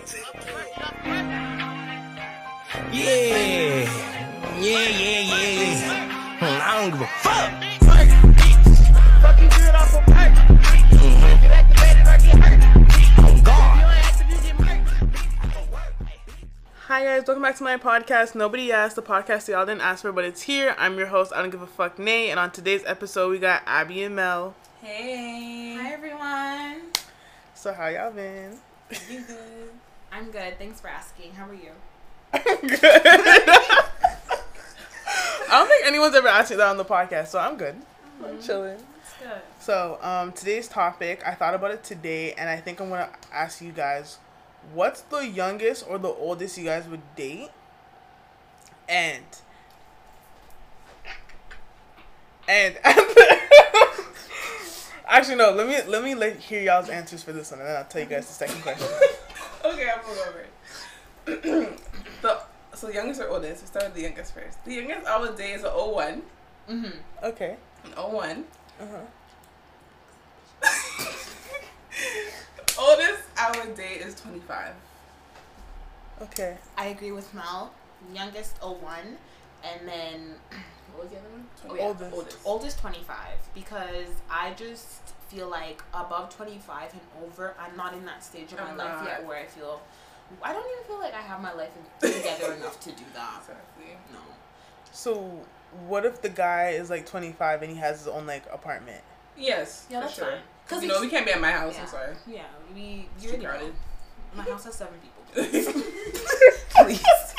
Yeah. Yeah, yeah, yeah. Hmm, I don't give a fuck. Fuck you good off a perk. Get activated or get hurt. Oh, God. You ain't active, you get murked. Hi guys, welcome back to my podcast. Nobody asked the podcast y'all didn't ask for, but it's here. I'm your host. I don't give a fuck, Nay. And on today's episode, we got Abby and Mel. Hey. Hi everyone. So how y'all been? You good? I'm good. Thanks for asking. How are you? I'm good. I don't think anyone's ever asked me that on the podcast, so I'm good. I'm chilling. It's good. So, um, today's topic, I thought about it today, and I think I'm gonna ask you guys, what's the youngest or the oldest you guys would date? And and actually no, let me let me let hear y'all's answers for this one, and then I'll tell you guys the second question. Okay, I'm move over. the so youngest or oldest? We start with the youngest first. The youngest I would date is an 01. Mhm. Okay. An 01. Uh huh. oldest I would date is 25. Okay. I agree with Mel. Youngest 01 and then what was the other one? Oh, yeah. Oldest. Oldest. Oldest 25 because I just feel like above 25 and over, I'm not in that stage of my I'm life not. yet where I feel I don't even feel like I have my life together enough to do that. Exactly. No. So, what if the guy is like 25 and he has his own like apartment? Yes. Yeah, for that's sure. fine. 'Cause you know we can't be at my house. Yeah. I'm sorry. Yeah, we you're too the crowded. My house has seven people. Please.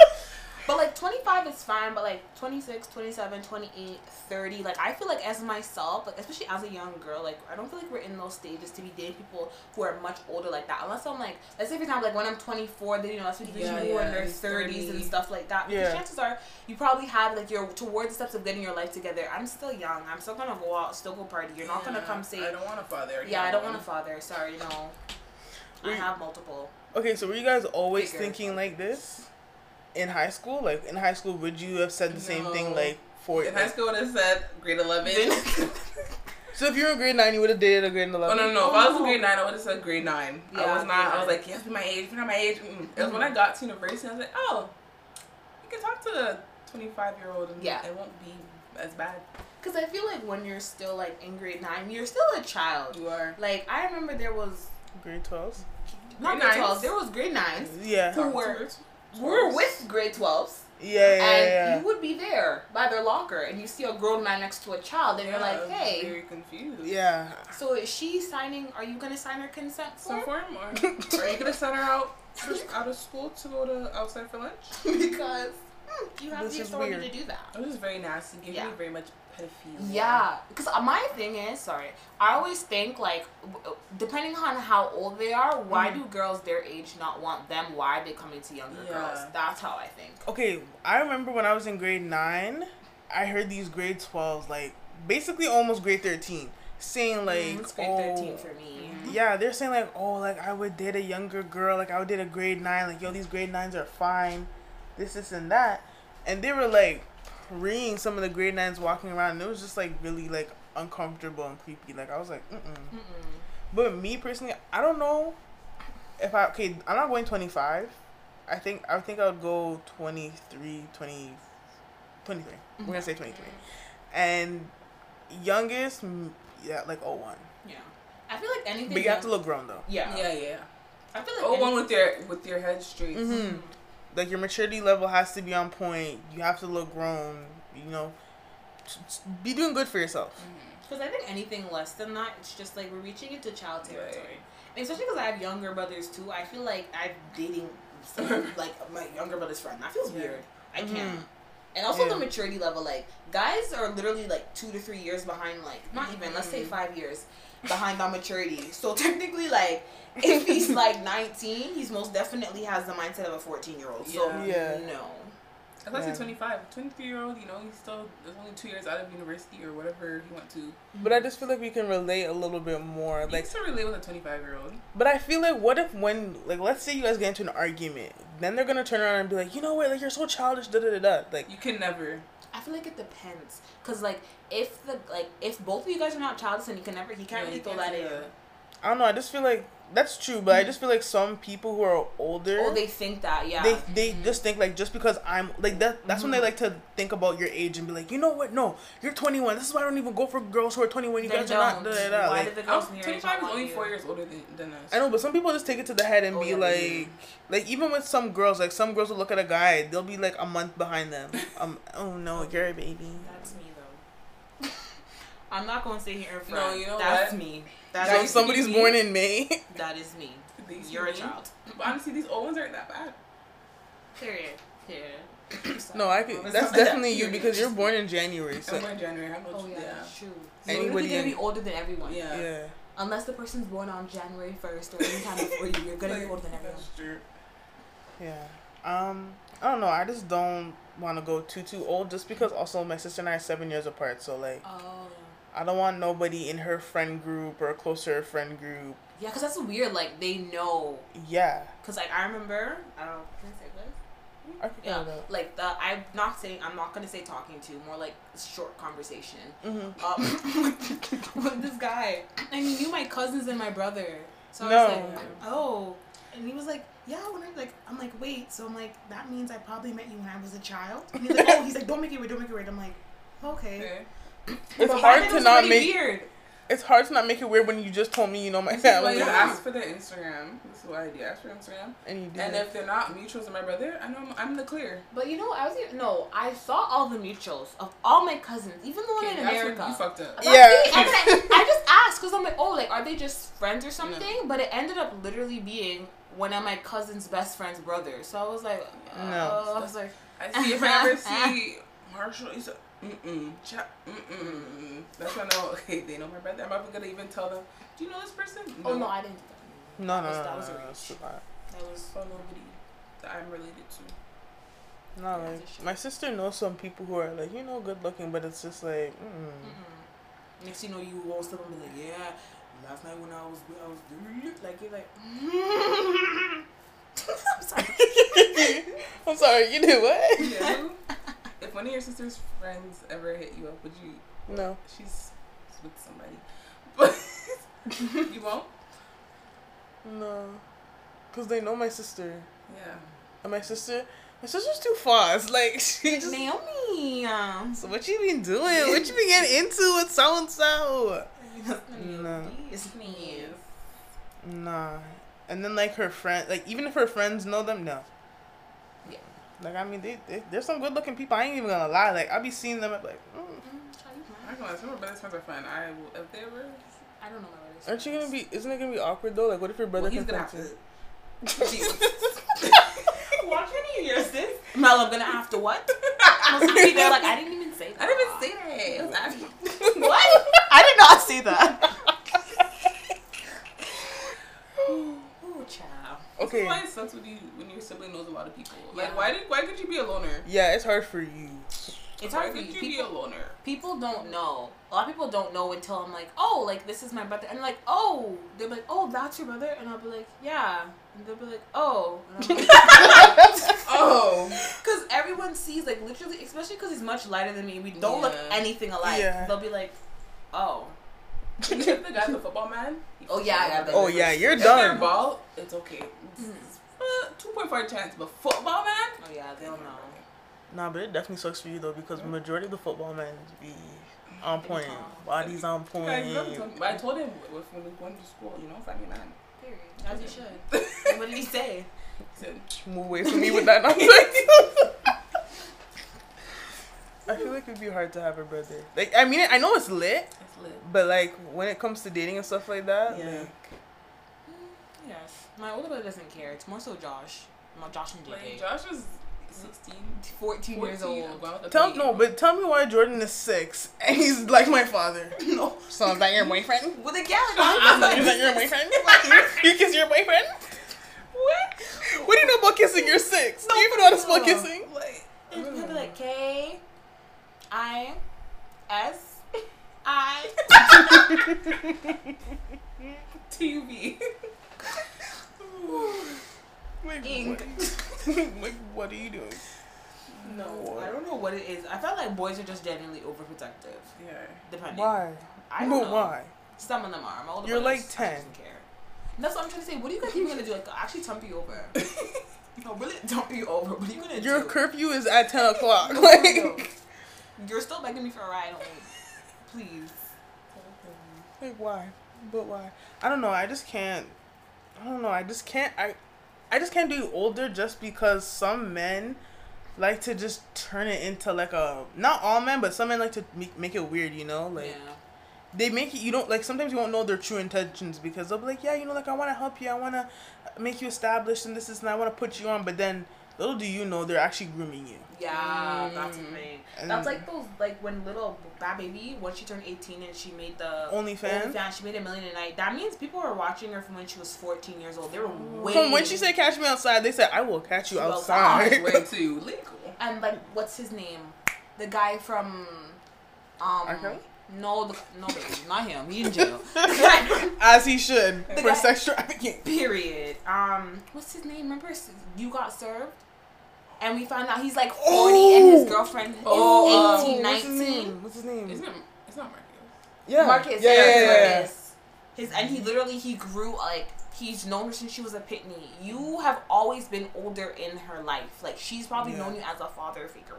But like 25 is fine, but like 26, 27, 28, 30, like I feel like as myself, like especially as a young girl, like I don't feel like we're in those stages to be dating people who are much older like that. Unless I'm like, let's say for example, like when I'm 24, then you know, that's when Yeah, people who are in yeah, their he's 30s and stuff like that. Because Yeah. chances are you probably have like you're towards the steps of getting your life together. I'm still young. I'm still gonna go out, still go party. You're not gonna come say, I don't want a father. yeah, I don't want a father. Sorry, no. I have multiple. Okay, so were you guys always Figure. thinking like this in high school? Like in high school, would you have said the same thing like for? In high school, would have said grade 11. So if you were in grade nine, you would have dated a grade Oh eleven. no, no! No. If I was in grade nine, I would have said grade nine. I was not. I was grade like, yes, be my age. Be not my age. Mm. It was when I got to university. I was like, oh, you can talk to a twenty-five year old, and Yeah. it won't be as bad. Because I feel like when you're still like in grade nine, you're still a child. You are. Like I remember there was Grade twelve. not Grade grade twelve, nines. there was grade nines Yeah. who were her. who were with grade twelves, Yeah, yeah, and yeah. you would be there by their locker, and you see a grown man next to a child, and you're Yeah, like, I was hey, very confused. Yeah. so is she signing? Are you gonna sign her consent So form? form, or are you gonna send her out out of school to go to outside for lunch? because you have This the is authority weird. to do that. It was very nasty. Gave Yeah. me very much pedophilia. Yeah, because my thing is, sorry, I always think like, depending on how old they are, why Mhm. do girls their age not want them? Why are they coming to younger Yeah. girls? That's how I think. Okay, I remember when I was in grade nine, I heard these grade twelves like basically almost grade thirteen saying like, Mm, it's grade oh, thirteen for me. Yeah, they're saying like, oh, like I would date a younger girl, like I would date a grade nine, like yo, these grade nines are fine, this, this, and that, and they were like reading some of the grade nines walking around, and it was just like really like uncomfortable and creepy. Like I was like, mm mm. But me personally, I don't know if I okay. I'm not going 25. I think I think I would go 23, 20, 23. We're gonna say 23. And youngest, yeah, like 01. Yeah, I feel like anything. But you have to look grown though. Yeah, Yeah, yeah. I feel like Oh, one any- with your with your head straight. Mm-hmm. Like your maturity level has to be on point. You have to look grown. You know, be doing good for yourself. Because I think anything less than that, it's just like we're reaching into child territory. Right. And especially because I have younger brothers too. I feel like I'm dating some, like my younger brother's friend. That feels Yeah. weird. I can't. Mhm. And also Yeah. the maturity level, like guys are literally like two to three years behind, like not even let's say Mhm. five years behind on maturity. So technically, like if he's like nineteen, he's most definitely has the mindset of a fourteen year old. So Yeah. Yeah. no. If I say Yeah. 25, 23 year old, you know, he's still there's only two years out of university or whatever he went to. But I just feel like we can relate a little bit more. Like, Like, to relate with a 25 year old. but I feel like what if when like let's say you guys get into an argument, then they're gonna turn around and be like, you know what, like you're so childish, da da da da. Like, You can never. I feel like it depends, cause like if the like if both of you guys are not childish and you can never he can't Yeah, really throw that in. I don't know. I just feel like that's true, but I just feel like some people who are older, Oh, they think that, yeah. they they just think like just because I'm like that. That's when they like to think about your age and be like, you know what? No, you're 21. This is why I don't even go for girls who are 21. You They guys are not. don't. Da, da, da. Why Like, did the I girls was, in your age 25 is only you? four years older than, than us. I know, but some people just take it to the head and Oh, be yeah, they do. like, like even with some girls, like some girls will look at a guy, they'll be like a month behind them. Um, oh no, you're a baby. That's me though. I'm not gonna sit here in front. No, you know That's what? me. That So if is somebody's me. born in May. that is me. These You're a child. Honestly, these old ones aren't that bad. Period. Period. No, I could. Well, That's it's not definitely you because you're born in January. So I'm born in January. I'm Oh yeah, yeah. that's true. So Anybody you're gonna be older than everyone. Yeah. yeah. Unless the person's born on January first or any time before you, you're gonna be older than everyone. That's true. Yeah. Um, I don't know. I just don't want to go too too old, just because also my sister and I are seven years apart. So like, Oh. I don't want nobody in her friend group or a closer friend group. Yeah, because that's weird. Like they know. Yeah. Cause like I remember. I don't. Can I say this? I Yeah. yeah. Like the I'm not saying I'm not gonna say talking to more like short conversation. Mm-hmm. Um, with this guy, and he knew my cousins and my brother. So I No. was like, oh, and he was like, yeah. When I like, I'm like, wait. So I'm like, that means I probably met you when I was a child. And he's like, oh, he's like, don't make it weird, don't make it weird. I'm like, okay. Okay. It's But hard to not really make. weird. It's hard to not make it weird when you just told me you know my This is family you Yeah. ask for the Instagram. This is what I do. Ask for Instagram. and you did. And if they're not mutuals of my brother, I know I'm, I'm the clear. But you know, I was even, no. I saw all the mutuals of all my cousins, even the one Okay, in that's America. you fucked up. That's Yeah. me. I, I just asked because I'm like, oh, like, are they just friends or something? But it ended up literally being one of my cousin's best friend's brothers. So I was like, uh, No. I was like, I see if I ever see Marshall, he's like, mm-mm, cha- mm-mm. That's when I know, okay, they know my brother. I'm ever gonna even tell them, do you know this person? oh no, I didn't do that. no, no, was- no, that no, was a no, reach. that's. That was So nobody that I'm related to. No, Yeah, like it's a shame. my sister knows some people who are like you know good looking, but it's just like. Mm. Mm-mm. Next you know, you won't step and be like, yeah. Last night when I was I was doing like you're like, I'm sorry. I'm sorry, you did what? Yeah. If one of your sister's friends ever hit you up, would you? No. She's with somebody, but you won't. No, cause they know my sister, Yeah. and my sister, my sister's too fast. Like she just. Naomi. Um, So what you been doing? What you been getting into with so and so? No. It's me. Nah. And then like her friend, like even if her friends know them, no. Yeah. Like I mean, they, they there's some good looking people. I ain't even gonna lie. Like I be seeing them at like, mm. I'm not gonna some of my best friends are fun. I will, if they were, I don't know my brothers. aren't you gonna be? Isn't it gonna be awkward though? Like what if your brother well, he's gonna have to? to. Watch any of your sis. Mel, I'm gonna have to what? I'm gonna be there like I didn't even say that. I didn't even say that. It was actually- what? I did not say that. Ooh, child. This Okay. is why it sucks when you when your sibling knows a lot of people. Like, Yeah. why did why could you be a loner? Yeah, it's hard for you. It's why hard for could you. you be People, a loner? people don't know. A lot of people don't know until I'm like, oh, like this is my brother, and like, oh, they're like, oh, that's your brother, and I'll be like, yeah, and they'll be like, oh, like, Oh. Because everyone sees, like, literally, especially because he's much lighter than me, we don't look anything alike. Yeah. They'll be like, oh. You hit the guy, the football man. Oh, yeah, yeah, the- Oh yeah, you're If they're done. ball, it's okay. Uh, Two point five chance, but football man. Oh, yeah, they'll know. Nah, but it definitely sucks for you though because majority of the football men be on point, bodies on point. Guys, you never told me- but I told him with- when we went to school, you know, find me a man. Period. As you should. what did he say? He said, Move away from me with that nonsense. I feel like it'd be hard to have a brother. Like, I mean, I know it's lit, "It's lit." but like when it comes to dating and stuff like that, Yeah. like, Yes. My older brother doesn't care. It's more so Josh. My Josh and Like Josh was 16, 14 years old. well, tell okay. no, but tell me why Jordan is six and he's like my father. no. So is that your boyfriend? With a gal. Is that your boyfriend? you kiss your boyfriend? What? What do you know about kissing? You're six. do you even know how to spell no. kissing? Like, He'll be like, K, I, S, I. TV. Like, Ink. what- like, what are you doing? No, I don't know what it is. I felt like boys are just genuinely overprotective. yeah. Depending. Why? I don't but know. why? Some of them are. My older You're brother like just 10. doesn't care. That's what I'm trying to say. What are you guys even gonna do? Like, actually dump you over. no, really dump you over. What are you gonna Your do? curfew is at ten o'clock. No, Like, no. You're still begging me for a ride. Please. like why? But why? I don't know. I just can't. I don't know. I just can't. I, I just can't do older just because some men like to just turn it into like a not all men, but some men like to make, make it weird. You know, like. yeah. they make it you don't like sometimes you won't know their true intentions because they'll be like yeah you know like i want to help you i want to make you established and this is and i want to put you on but then little do you know they're actually grooming you Yeah, that's the thing. And- That's like those like when little Bhad Bhabie when she turned eighteen and she made the OnlyFans? OnlyFans, she made a million a night. That means people were watching her from when she was fourteen years old. They were way from when she said catch me outside they said i will catch you You outside outside. Way too legal. and like what's his name, the guy from um R. Kelly? no the, no baby not him he in jail. as he should The for guy- sex trafficking Period. Um, what's his name? Remember, you got served, and we found out he's like forty, Oh! and his girlfriend is Oh, uh, 18, what's his 19. name what's his name Isn't it? It's not Marques. yeah Marques, yeah yeah, yes, yeah, yeah. Marques. His and he literally he grew like he's known her since she was a pitney. You have always been older in her life. Like she's probably Yeah. known you as a father figure,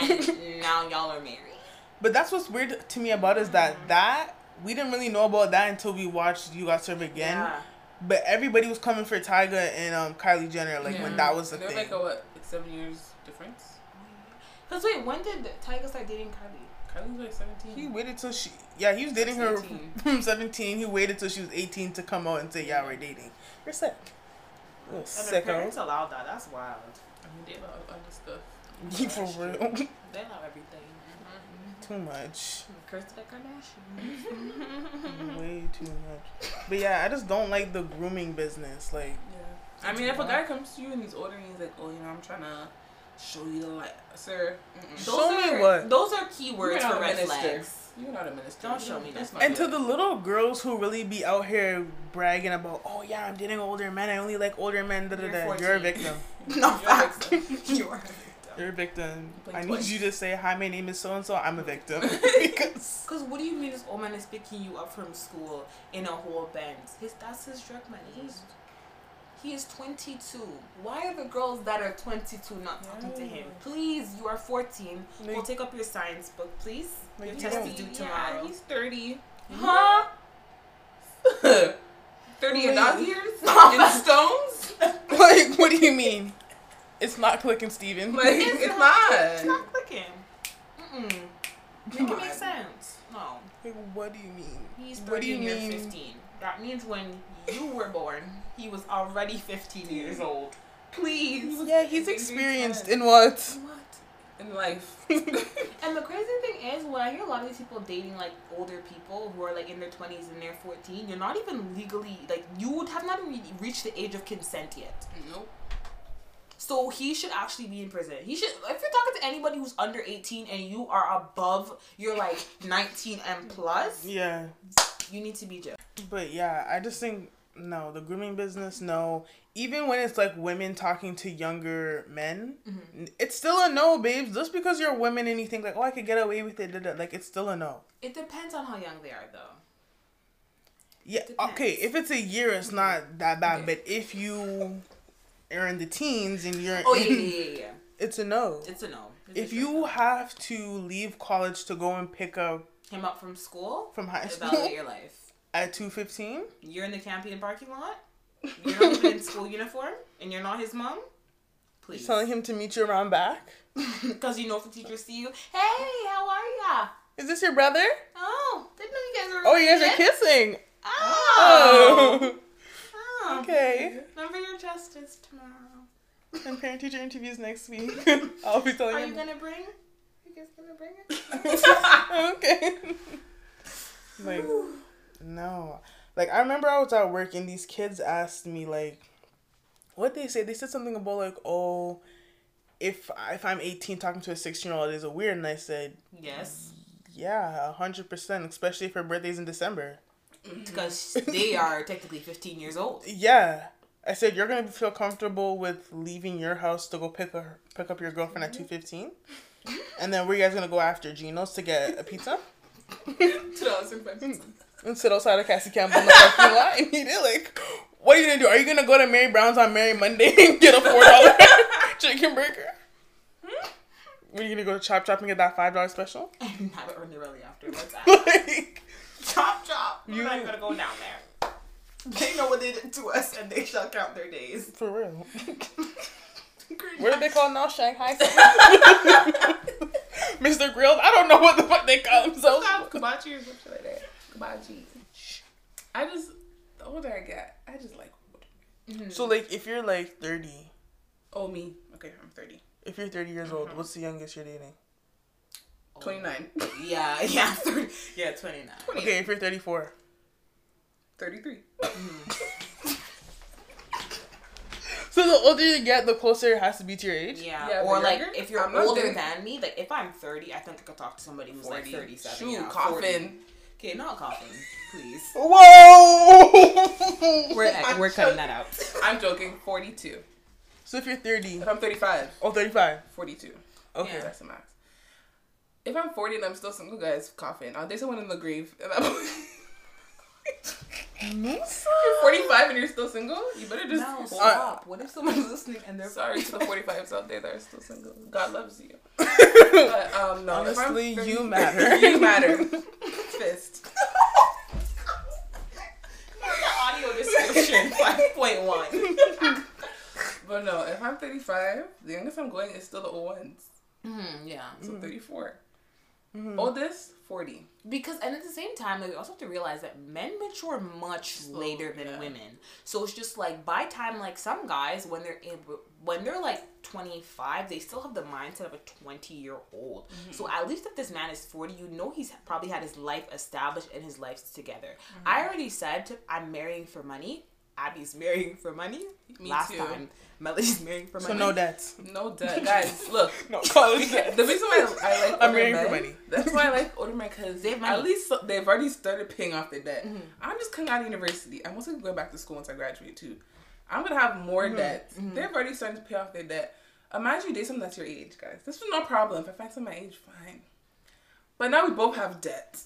and now y'all are married. but that's what's weird to me about is that that we didn't really know about that until we watched you got served again Yeah. but everybody was coming for Tyga and um Kylie Jenner like when that was the They're thing like a what? Like seven years difference. Cause wait, when did Tyga start dating Kylie? Kylie was like seventeen. He waited till she. Yeah, he was dating her from 17. He waited till she was 18 to come out and say, yeah, we're dating. You're sick. Little And her parents sicko. allowed that. That's wild. I mean, they love other stuff. For real. They love everything. Mm-hmm. Too much. Curse the Kardashians. Way too much. But yeah, I just don't like the grooming business. Like, Yeah. I mean, if a guy comes to you and he's older and he's like, oh, you know, I'm trying to show you the light, sir. Mm-mm. Those Show me are, what? Those are You're keywords for a red flags. You're not a minister. Don't show me That's that. not and to the little girls who really be out here bragging about, oh yeah, I'm dating older men. I only like older men. Da, da, You're da. You're a victim. No You're a victim. you are. You're a victim. I need twice. you to say, hi, my name is so and so. I'm a victim. because. Because what do you mean this old man is picking you up from school in a whole Benz? His that's his drug money. He is 22. Why are the girls that are 22 not talking to him? Mm. Please, you are 14. We'll take up your science book, please. Like, Your you test is due Yeah, he's 30. Huh? 30 in Wait. dog years? in stones? like, what do you mean? It's not clicking, Steven. Like, it's, not. It's not clicking. Mm-mm. Make it make sense. No. Like, what do you mean? He's What do 30 you and you're mean? 15. That means when you were born, he was already 15 years old. Please. Yeah, he's experienced in what? What? In life. And the crazy thing is, when I hear a lot of these people dating like older people who are like in their 20s and they're 14, you're not even legally, like, you would have not even reached the age of consent yet. nope. So he should actually be in prison. He should, if you're talking to anybody who's under 18 and you are above, you're like 19 and plus, Yeah, you need to be jailed. but yeah, I just think no, the grooming business, no. Even when it's like women talking to younger men, mm-hmm. n- it's still a no, babes. Just because you're women and you think like, oh, I could get away with it, da, da, like it's still a no. It depends on how young they are, though. Yeah, okay. If it's a year, it's mm-hmm. not that bad. But if you are in the teens and you're, Oh, yeah, yeah, yeah, yeah. it's a no. It's a no. It's If a you no. have to leave college to go and pick up him up from school, from high school your life. At two fifteen, You're in the Campion parking lot. You're not even in school uniform, and you're not his mom. Please, telling him to meet you around back. because you know if the teachers see you, hey, how are ya? Is this your brother? Oh, didn't know you guys were. Oh, you guys are kissing. Oh. Oh. oh. okay. Remember your justice tomorrow. And parent teacher interviews next week. I'll be telling Are you gonna bring? You guys gonna bring it? okay. like, no. Like, I remember I was at work and these kids asked me, like, what they say? They said something about, like, oh, if, if I'm 18 talking to a 16 year old, is it weird? And I said, Yes, yeah, 100%, especially if her birthday's in December. because they are technically 15 years old. Yeah. I said, you're going to feel comfortable with leaving your house to go pick, a, pick up your girlfriend at 2.15? Mm-hmm. And then where you guys going to go after? Gino's to get a pizza? Two dollars and five cents. and sit outside of Cassie Campbell in the parking lot and eat it. Like, what are you gonna do? Are you gonna go to Mary Brown's on Mary Monday and get a four dollar chicken burger? Hmm? Are you gonna go to Chop Chop and get that five dollar special? Have it really, really after. What's that? like, chop chop. You- We're not gonna go down there. They know what they did to us, and they shall count their days. for real. What do they call now? Shanghai? Mr. Grills? I don't know what the fuck they call themselves. Kabachi or some shit like that. Kabachi. I just, the older I get, I just like older. Mm-hmm. So, like, if you're like 30, Oh, me. Okay, I'm 30. if you're 30 years old, uh-huh. what's the youngest you're dating? 29. Yeah, yeah, 30, yeah, 29. Okay, if you're 34. 33. Mm-hmm. So the older you get, the closer it has to be to your age. Yeah, Yeah, or like younger? if you're I'm older than me, like if I'm 30, I think I could talk to somebody who's like 40. 37. Shoot, yeah, coffin. Okay, not coughing, please. Whoa! We're we're cutting that out. I'm joking. 42. so if you're 30, If I'm 35, oh, 35. 42. Okay. Yeah. That's the max. If I'm 40 and I'm still single, guys, coughing. Uh, I'll date someone in the grave. at that you're 45 and you're still single? You better just. No, Uh, stop. what if someone's listening and they're Sorry to the 45s out there that are still single. God loves you. But, um, no. Honestly, 30 you matter. you matter. Fist. audio description 5.1. But no, if I'm 35, the youngest I'm going is still the old ones. Mm, yeah. So 34. Mm-hmm. Oldest, 40. Because and at the same time, like, we also have to realize that men mature much oh, later than yeah. women. So it's just like by time like some guys when they're able, when they're like twenty five, they still have the mindset of a twenty year old. Mm-hmm. So at least if this man is forty, you know he's probably had his life established and his life together. Mm-hmm. I already said to, I'm marrying for money. Abby's marrying for money. Me Last too. time, Melody's marrying for money. So no debts. No debt. Guys, look. No college debt. The reason why I like I'm older marrying for money. That's why I like older men because They have money. at least they've already started paying off their debt. Mm-hmm. I'm just coming out of university. I'm also going back to school once I graduate too. I'm gonna have more Mm-hmm. debt. They've already started to pay off their debt. Imagine you date someone that's your age, guys. This was no problem. If I find someone my age, fine. But now we both have debt,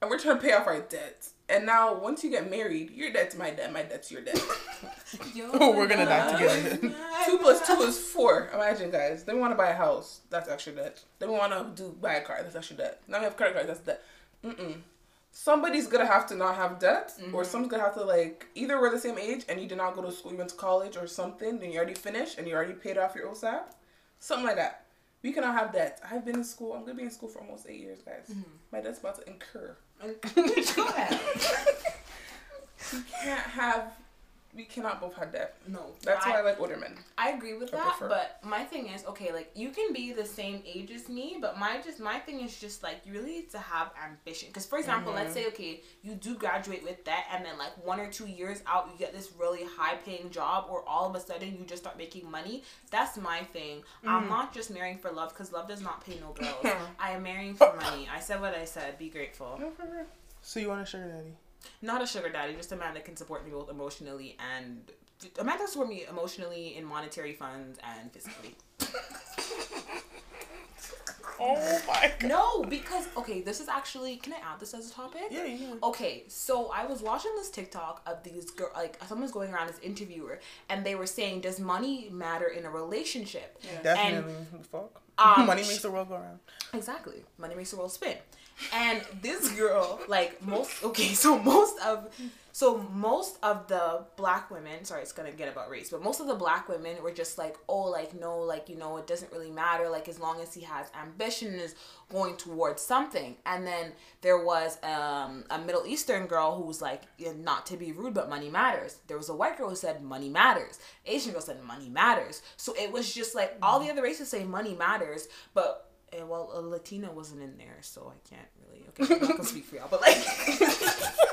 and we're trying to pay off our debt. And now, once you get married, your debt's my debt. My debt's your debt. Oh, we're gonna die together. two plus two is four. Imagine, guys. Then we want to buy a house. That's extra debt. Then we want to do buy a car. That's extra debt. Now we have credit cards. That's debt. Mm-mm. Somebody's gonna have to not have debt, or someone's gonna have to like either we're the same age and you did not go to school, you went to college or something, and you already finished and you already paid off your OSAP, something like that. We cannot have debt. I've been in school. I'm gonna be in school for almost eight years, guys. My debt's about to incur. Ahead. We can't have. We cannot both have that. No, That's why I like older men. I agree with I that, prefer. but my thing is, okay, like you can be the same age as me, but my just my thing is just like you really need to have ambition. Because for example, let's mm-hmm. say okay, you do graduate with that, and then like one or two years out, you get this really high paying job, or all of a sudden you just start making money. That's my thing. I'm mm. not just marrying for love because love does not pay no bills. I am marrying for money. I said what I said. Be grateful. So you want a sugar daddy? Not a sugar daddy, just a man that can support me both emotionally and a man that support me emotionally in monetary funds and physically. Oh my god. No, because okay, this is actually. Can I add this as a topic? Yeah, yeah. Okay, so I was watching this TikTok of these girl, like someone's going around as interviewer, and they were saying, "Does money matter in a relationship?" Definitely. the fuck. um, Money makes the world go round. Exactly. Money makes the world spin. And this girl, like most okay, so most of so most of the black women, sorry, it's gonna get about race, but most of the black women were just like, oh, like no, like you know, it doesn't really matter, like as long as he has ambition is going towards something. And then there was um, a Middle Eastern girl who was like, not to be rude, but money matters. There was a white girl who said money matters. Asian girl said money matters. So it was just like all the other races say money matters, but eh, well, a Latina wasn't in there, so I can't really. Okay, I'm not gonna speak for y'all, but like.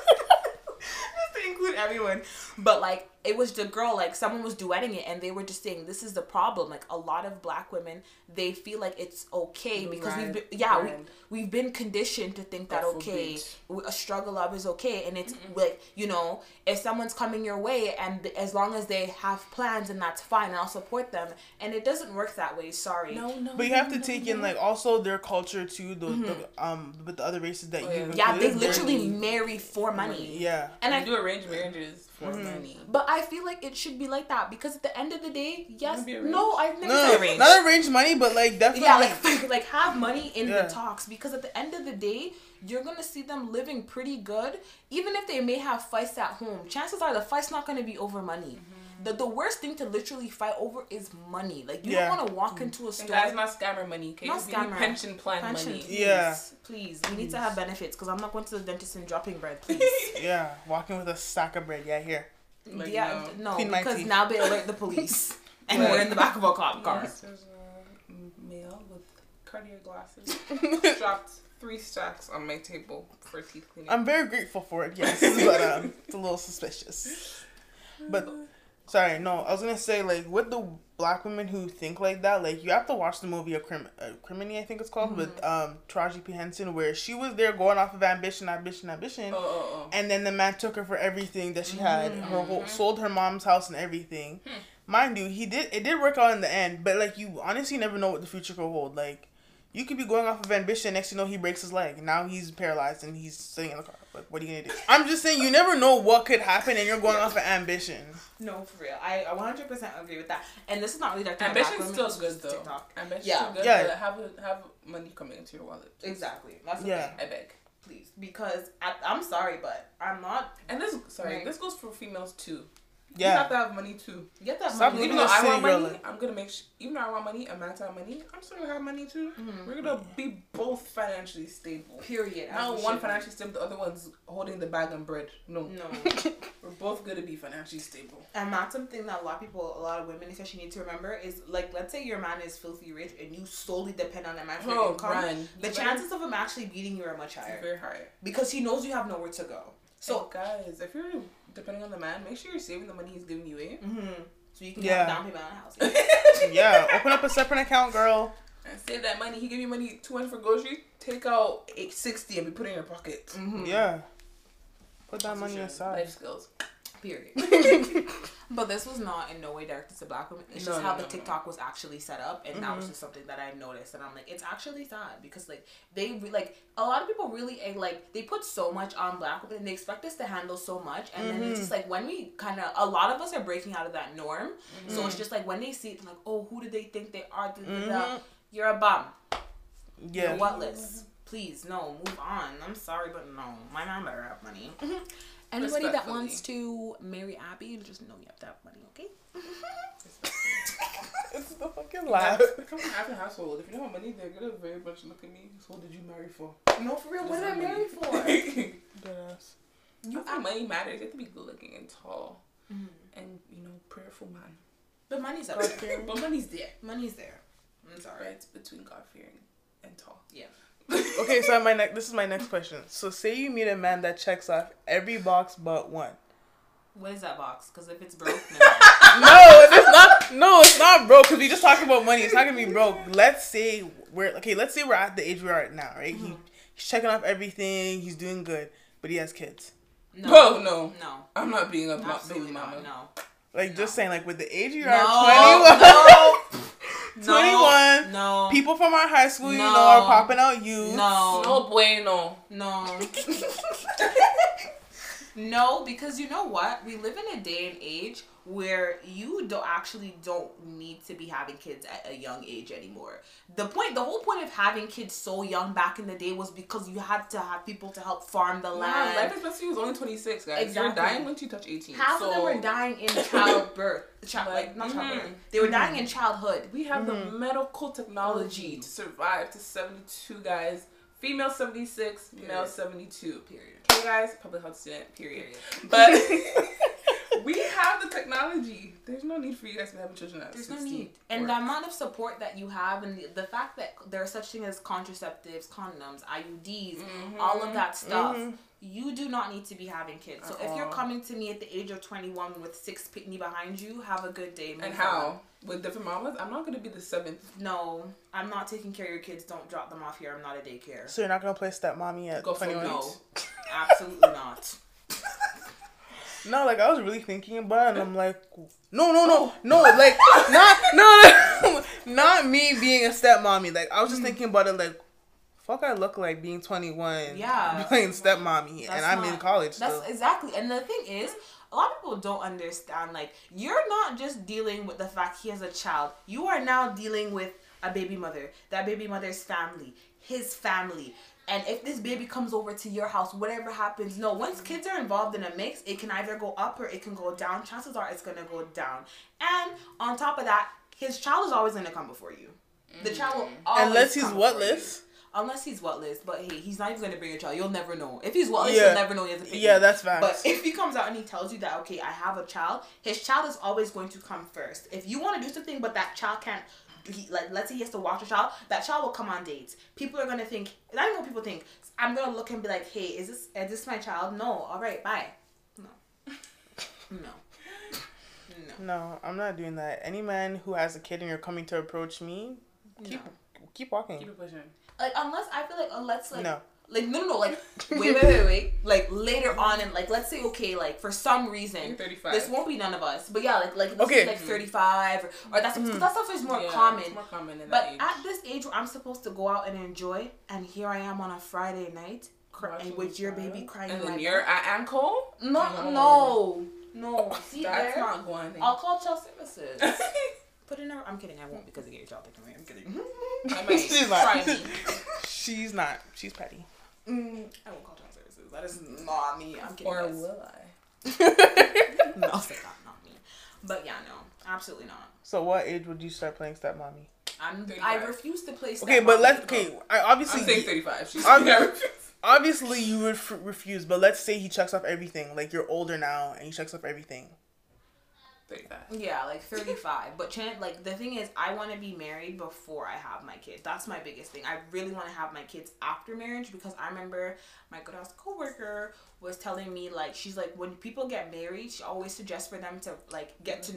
just to include everyone. But like it was the girl, like someone was duetting it and they were just saying this is the problem. Like a lot of black women, they feel like it's okay because we've been yeah, we, Right. we've been conditioned to think that God okay, forbid. a struggle up is okay and it's like, you know, if someone's coming your way and as long as they have plans and that's fine, I'll support them. And it doesn't work that way, sorry. No, no. But you have to no, take no. in like also their culture too, the, the um with the other races that Oh, you yeah. Yeah, they literally marry for money. yeah. And I And I do arranged marriages for money. But I feel like it should be like that because at the end of the day, yes, Wanna be arranged? no, I've never no, arranged. not arranged money, but like definitely. yeah, like like have money in Yeah. the talks because at the end of the day, you're gonna see them living pretty good, even if they may have fights at home. Chances are the fight's not gonna be over money. Mm-hmm. The the worst thing to literally fight over is money. Like you Yeah. don't want to walk into a And store. guys, not scammer money. Okay, Not Just scammer. pension plan Pension, money. please, Yeah. please. We need to have benefits because I'm not going to the dentist and dropping bread, please. yeah, walking with a sack of bread. Yeah, here. Like, yeah, no. no, because teeth. now they alert the police, and Right. we're in the back of a cop car. Yes, there's a male with Cartier glasses. Dropped three stacks on my table for teeth cleaning. I'm very grateful for it. Yes, but um, it's a little suspicious. But sorry, no, I was gonna say like with the black women who think like that, like you have to watch the movie a Crim- uh, Criminy, I think it's called, with um Taraji P Henson, where she was there going off of ambition, ambition, ambition. oh, oh, oh. and then the man took her for everything that she had her whole sold her mom's house and everything mind you he did it did work out in the end but like you honestly never know what the future could hold like you could be going off of ambition next you know he breaks his leg now he's paralyzed and he's sitting in the car like what are you gonna do i'm just saying you never know what could happen and you're going off of ambition No, for real. I, I 100% agree with that. And this is not really directed Ambition Ambition's still good though. TikTok. Ambition's Yeah. still good. Yeah. But have a, have money coming into your wallet. Exactly. That's Yeah. thing. I beg. Please. Because I, I'm sorry, but I'm not. And this, sorry, Right. this goes for females too. You have to have money too. Get that Stop money. Even though I want money, girl. I'm gonna make. Sh- even though I want money, a man to have money, I'm still gonna have money too. Mhm. We're gonna be both financially stable. Period. as Not one financially stable, the other one's holding the bag and bread. No, No. we're both gonna be financially stable. And that's something that a lot of people, a lot of women especially need to remember is like, let's say your man is filthy rich and you solely depend on that man for Oh, income. Brian, The you chances of him actually beating you are much better- higher is very high. because he knows you have nowhere to go. So So, guys, if you're depending on the man, make sure you're saving the money he's giving you. Eh? hmm so you can Yeah. have down payment on a house. yeah open up a separate account girl And save that money. He give you money two hundred for groceries. Take out eight sixty and be put it in your pocket. Mhm. yeah put that That's money aside Life skills. Period. but this was not in no way directed to black women. It's No, just no, how no, the. TikTok was actually set up, and that was mm-hmm. just something that I noticed, and I'm like, it's actually sad because like they re- like a lot of people really eh, like they put so much on black women, and they expect us to handle so much, and then it's just mm-hmm. like when we kind of a lot of us are breaking out of that norm, so it's mm-hmm. just like when they see it, like, oh, who do they think they are? You're a bum. yeah You're whatless. Please, no, move on. I'm sorry, but no. My man better have money. Anybody that wants to marry Abby, just know you have to have money, okay? it's the fucking laugh I come from African household. If you don't have money, they're gonna very much look at me. So what did you marry for? No, for real. What did I marry for? you Deadass. think money matters. You have to be good looking and tall, Mhm. and you know prayerful man. But money's up God there. but money's there. Money's there. I'm sorry. Right, it's between God fearing and tall. Yeah. Okay so my next this is my next question so say you meet a man that checks off every box but one What is that box? Because if it's broke, no. no, it's not. No, it's not broke. Because we just talked about money. It's not gonna be broke. Let's say we're okay. Let's say we're at the age we are at now, right? He, mm-hmm. he's checking off everything. He's doing good, but he has kids. no. Oh no, No. I'm not being a mo- Absolutely baby mama. not. No. Like No. just saying, like with the age you No. are, 21. No. 21. No. People from our high school, you know, are popping out you. No. No bueno. No. no, because you know what? We live in a day and age where you don't actually don't need to be having kids at a young age anymore. The point the whole point of having kids so young back in the day was because you had to have people to help farm the Nah, land. life expectancy was only 26, guys. You're dying once you touch 18. Half so of them were dying in childbirth. Child, like, Like, not mhm. childbirth. They were dying in childhood. We have the medical technology Mhm. to survive to 72 guys. Female 76, male 72. Period. Okay, guys, public health student, period. Period. But we have the technology. There's no need for you guys to be having children at There's no need. And or- the amount of support that you have, and the, the fact that there's such thing as contraceptives, condoms, IUDs, mm-hmm. all of that stuff, mm-hmm. you do not need to be having kids. So if you're coming to me at the age of 21 with six pitney behind you, have a good day. and move on. how with different mamas, I'm not gonna be the seventh. No, I'm not taking care of your kids. Don't drop them off here. I'm not a daycare. So you're not gonna play stepmommy at Go for 21? No, absolutely not. No, like I was really thinking about it, and I'm like, no, no, no, oh. no, like not, no, not me being a stepmommy. Like I was just mm. thinking about it, like, fuck, I look like being 21, Yeah. playing stepmommy, and I'm in college That's still. exactly. And the thing is, a lot of people don't understand. Like, you're not just dealing with the fact he has a child. You are now dealing with a baby mother. That baby mother's family, his family. And if this baby comes over to your house, whatever happens, no. Once kids are involved in a mix, it can either go up or it can go down. Chances are it's gonna go down. And on top of that, his child is always gonna come before you. The child will mm-hmm. always Unless he's come whatless. Unless he's whatless, but hey, he's not even gonna bring a child. You'll never know. If he's whatless, Yeah. you'll never know he has a baby. Yeah, that's fine. But if he comes out and he tells you that okay, I have a child, his child is always going to come first. If you want to do something, but that child can't, he, like let's say he has to watch a child, that child will come on dates. People are gonna think. I don't know what people think. I'm gonna look and be like, hey, is this is this my child? No. All right, bye. No. No. No. No, I'm not doing that. Any man who has a kid and you're coming to approach me, keep No. keep walking. Keep it pushing. Like unless I feel like unless like No. Like no no no like wait wait wait wait like later on and like let's say okay like for some reason You're 35. this won't be none of us but yeah like like let's Okay. say like 35 or, or that's Mm-hmm. that stuff is more Yeah, common more common in but that age. at this age where I'm supposed to go out and enjoy and here I am on a Friday night crying Watching with your child. baby crying and in then my you're at Anco. no no no see That's there not going. I'll call child services put in her I'm kidding I won't because of your child taken away I'm kidding I might She's not. She's not. She's petty. Mm, I won't call child services that is not me I'm kidding Or guys. will I? no, say that, not me. But yeah, no, absolutely not. So what age would you start playing stepmommy? I'm. 35. I refuse to play. Okay, but let's. Okay, I obviously. I'm saying 35. She's I'm- I'm Obviously, you would f- refuse, but let's say he checks off everything. Like you're older now, and he checks off everything. 35. Yeah, like 35. but chan like the thing is, I want to be married before I have my kids. That's my biggest thing. I really want to have my kids after marriage because I remember my good ass coworker was telling me like she's like when people get married, she always suggests for them to like get to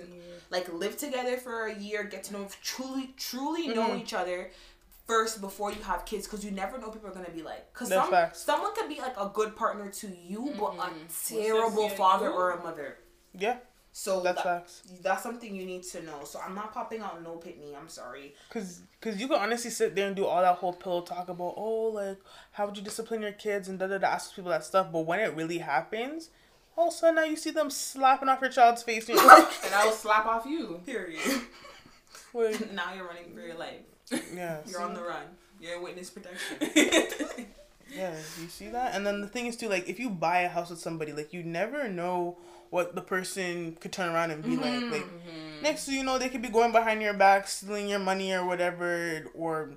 like live together for a year, get to know truly truly know Mhm. each other first before you have kids because you never know what people are gonna be like. Because some facts. someone could be like a good partner to you, but a Mhm. terrible father or a mother. Yeah, So that's that- facts. that's something you need to know. So I'm not popping out no pitney. I'm sorry. Cause, cause you can honestly sit there and do all that whole pillow talk about, oh, like how would you discipline your kids and da da da, ask people that stuff. But when it really happens, all of a sudden now you see them slapping off your child's face. And you're like, And I will slap off you. Period. Wait, now you're running for your life. yeah, You're see? on the run. You're in witness protection. Yeah, you see that? And then the thing is too, like if you buy a house with somebody, like you never know what the person could turn around and be like. Like next thing you know, they could be going behind your back, stealing your money or whatever, or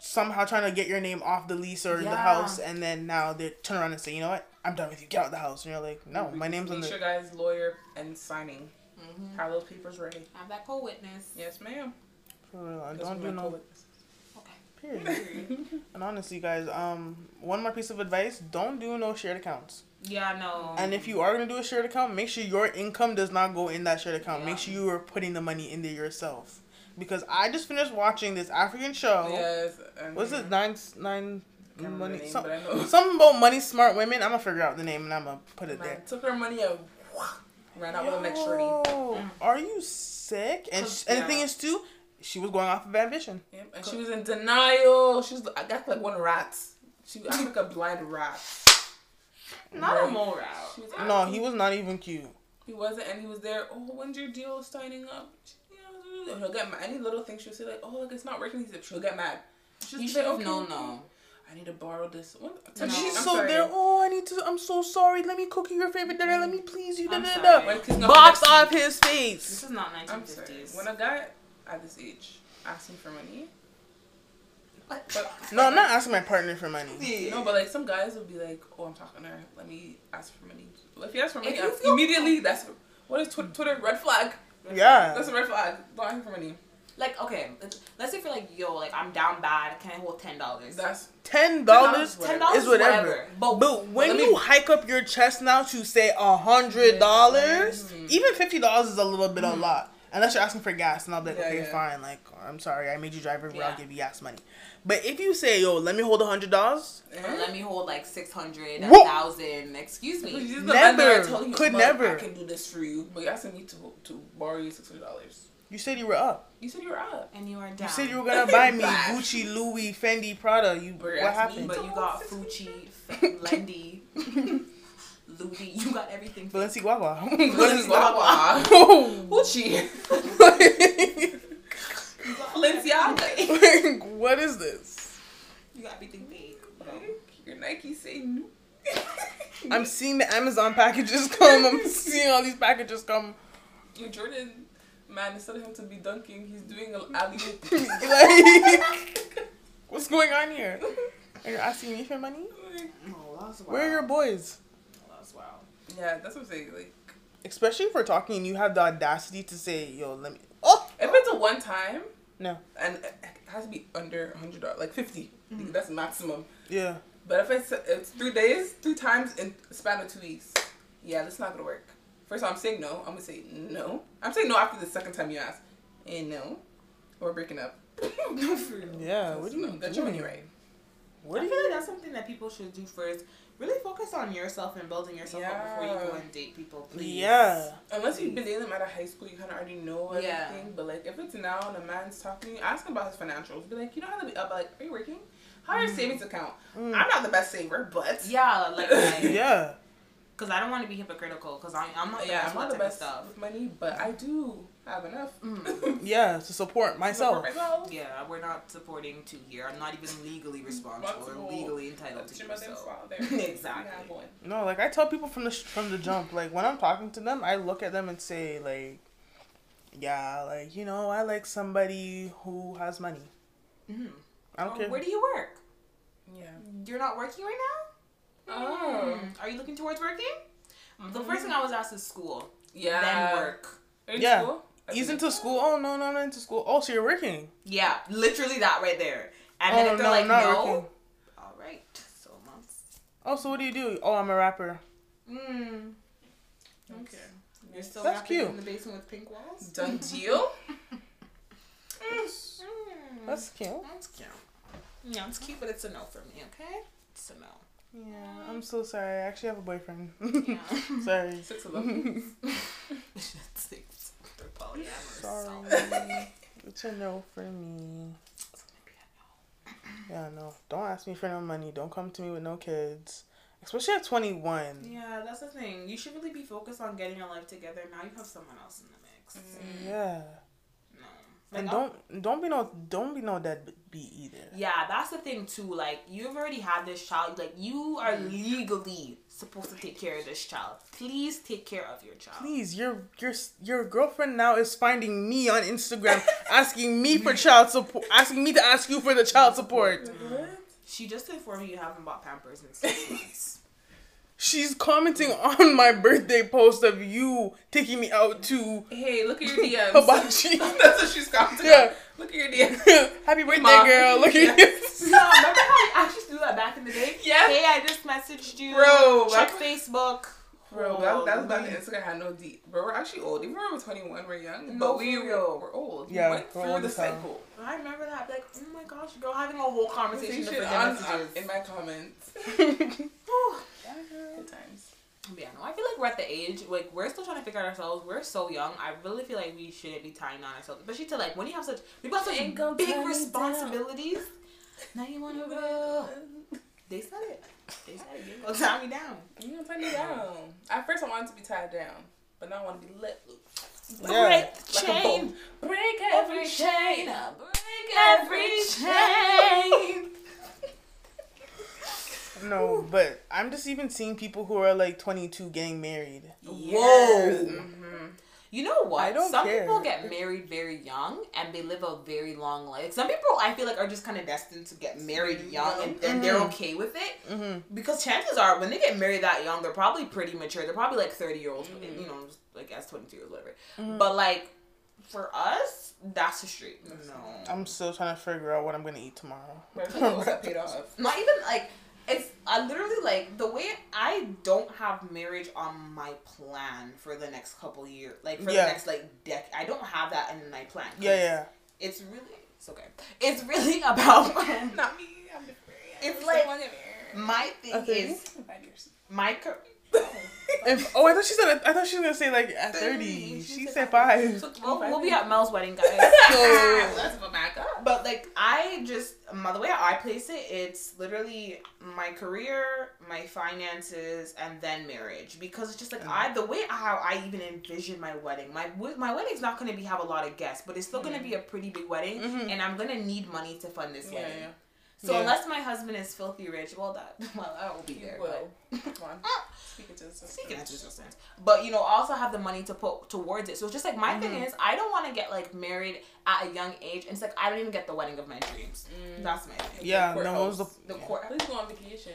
somehow trying to get your name off the lease or the house, and then now they turn around and say, you know what, I'm done with you, get out of the house, and you're like, no, my name's on Make the. sure guys lawyer and signing. Mhm. Have those papers ready. Have that co-witness. Yes, ma'am. For real, and don't do no. co-witnesses. Okay. Period. and honestly, guys, um, one more piece of advice: don't do no shared accounts. Yeah, I know. And if you are gonna do a shared account, make sure your income does not go in that shared account. Yeah. Make sure you are putting the money in there yourself. Because I just finished watching this African show. Yes. And Was it nine nine I can't remember money? name, some- but I know. something about money smart women. I'm gonna figure out the name and I'm gonna put it Man, there. took her money and ran out with the next shorty. Mm. Are you sick? And sh- and the thing is too, she was going off of ambition. Yep. And she was in denial. She was. I got like one rat. She. I took a blind rat. Not Right. a mole route. She was No, he was not even cute. He wasn't, and he was there. Oh, when's your deal signing up? Yeah, he'll get mad. Any little thing she'll say like, "Oh, like it's not working." He said she'll get mad. She'll You say, should have "Okay, known okay. though. I need to borrow this. What? And No. she's I'm so sorry. there. Oh, I need to. I'm so sorry. Let me cook you your favorite dinner. Let me please you. Da, I'm da, sorry. da. When Box off his face. This is not I'm sorry. 1950s. When a guy at this age asks me for money, What? but No, I'm not asking my partner for money. Yeah. no, but like some guys will be like, "Oh, I'm talking to her. Let me ask for money." Well, if you ask for money, If you I'm- feel- immediately that's What is tw- Twitter? Red flag. Yeah. That's a red flag. Don't ask for money. Like okay, let's- let's say for like yo, like I'm down bad. Can I hold ten dollars? That's Ten dollars ten dollars is whatever. But, But when let me- you hike up your chest now to say a hundred dollars, Mhm. even fifty dollars is a little bit a lot. Unless you're asking for gas, and I'll be like, Yeah, okay, yeah. fine. Like, I'm sorry, I made you drive everywhere. I'll give you gas money. But if you say, yo, let me hold a hundred dollars, or let me hold like six hundred, a thousand. Excuse me. He's Never. man there you, Could "Look, never." I can do this for you, but you're asking me to to borrow you six hundred dollars. you said you were up. You said you were up. And you are down. You said you were gonna buy me Gucci, Louis, Fendi, Prada. You But what you're asking happened? me But you got Fucci, Lendy, Ludi. You got everything. Balenciaga. Balenciaga. Oh. Gucci. Balenciaga. What is this? You got everything big. Oh. Your Nike say no. I'm seeing the Amazon packages come. I'm seeing all these packages come. Your Jordan man, instead of him to be dunking, he's doing an alley oop. like, what's going on here? Are you asking me for money? Oh, that's. Where are your boys? That's yeah, that's what I'm saying. Like, Especially if we're talking and you have the audacity to say, yo, let me. Oh! if it's a one time, No. and it has to be under hundred dollars, like 50 mm. That's maximum. Yeah. But if it's it's three days, three times in a span of two weeks, yeah, that's not gonna work. First time I'm saying no, I'm gonna say no. I'm saying no after the second time you ask, and no, we're breaking up. Yeah. What do you no, Get your money right. What I do feel you. like that's something that people should do first. Really focus on yourself and building yourself up before you go and date people, please. Yeah. Unless you've been dating them out of high school, you kind of already know everything. Yeah. But like, if it's now and a man's talking to you, ask him about his financials. Be like, you know how to be up? Like, are you working? How are your savings account? Mm. I'm not the best saver, but Yeah, like, like Yeah. Because I don't want to be hypocritical. Because I'm, I'm not the yeah, best I'm not the that best stuff. with money, but I do have enough. Mm. Yeah. To support myself. support myself. Yeah, we're not supporting two here. I'm not even legally responsible Responsible. or legally entitled That's to your do mother's so. Exactly. We have one. No, like I tell people from the from the jump, like when I'm talking to them, I look at them and say like, yeah, like you know, I like somebody who has money. Mhm. I don't Oh, care. Where do you work? Yeah. You're not working right now? Oh. Mm. Are you looking towards working? The first thing I was asked is school, Yeah. then work. Are you Yeah. school? He's into school. Oh no, no, I'm not into school. Oh, so you're working? Yeah, literally that right there. And oh then if they're no, like, no, working. all right, so months. Oh, so what do you do? Oh, I'm a rapper. Mm. Okay. You're still That's rapping cute. in the basement with pink walls. Done deal. Mm. That's cute. That's cute. Yeah, it's cute, but it's a no for me. Okay, it's a no. Yeah, I'm so sorry. I actually have a boyfriend. Yeah. sorry. Six of them. Six. They're polyamorous. Sorry. it's a no for me. Yeah, no. Don't ask me for no money. Don't come to me with no kids. Especially at 21. Yeah, that's the thing. You should really be focused on getting your life together. Now you have someone else in the mix. Yeah. No. And don't don't be no don't be no deadbeat either. Yeah, that's the thing too. Like you've already had this child. Like you are mm. legally supposed to take care of this child. Please take care of your child. Please, your your your girlfriend now is finding me on Instagram asking me for child support, asking me to ask you for the child support. She just informed me you haven't bought Pampers in six months. She's commenting on my birthday post of you taking me out to Hey, look at your DMs. Hibachi. That's what she's commenting Yeah. on. Look at your DMs. Happy birthday, Mom. girl. Look at Yeah. you. no, remember how I actually do that back in the day? Yeah. Hey, I just messaged you. Bro, check that- Facebook. Bro, that, that was back Holy. when Instagram had no D. Bro, we're actually old. Even when we're 21, we're young. No, but we for were, real. we're old. Yeah, we went through the as hell. cycle. I remember that. Like, oh my gosh, girl, having a whole conversation to on, messages. in my comments. Whew. Good times. Yeah, no, I feel like we're at the age like we're still trying to figure out ourselves. We're so young. I really feel like we shouldn't be tying on ourselves, especially to like when you have such we got such Ain't big responsibilities. Now you want to roll. They said it. They said it. You gonna tie me down. You gonna tie me down. At first, I wanted to be tied down, but now I want to be let loose. Yeah. Break the Like chain. Break Every chain. Break every chain. No, but I'm just even seeing people who are like 22 getting married. Whoa. hmm You know what? I don't Some care. people get married very young and they live a very long life. Some people I feel like are just kind of destined to get married young and, and they're okay with it. Mm-hmm. Because chances are when they get married that young, they're probably pretty mature. They're probably like 30 year olds, you know, like as 22 years, whatever. But like for us, that's a straight no. I'm still trying to figure out what I'm gonna eat tomorrow. But I was that paid off. Not even like it's I literally like the way I don't have marriage on my plan for the next couple years, like for Yeah. the next like decade. I don't have that in my plan. Yeah, yeah. It's really it's okay. It's really about Not me. I'm different. It's I'm like- still young and my thing Okay. is my career. If, oh, I thought she said. I thought she was gonna say like at thirty. She said five. So we'll, we'll be at Mel's wedding, guys. So let's go back up. But like I just my, the way I place it, it's literally my career, my finances, and then marriage. Because it's just like mm. I the way how I even envision my wedding. My w- my wedding's not gonna be have a lot of guests, but it's still gonna mm. be a pretty big wedding, mm-hmm. and I'm gonna need money to fund this Yeah, wedding. yeah. So Yeah. unless my husband is filthy rich, well that well I will be there. Well, but- come on. Speaking to the system. Speaking of just sense, but you know, also have the money to put towards it. So it's just like my Mm-hmm. thing is, I don't want to get like married at a young age, and it's like I don't even get the wedding of my dreams. That's my thing. Yeah, Courthouse. no, what was the? The court. Please go on vacation.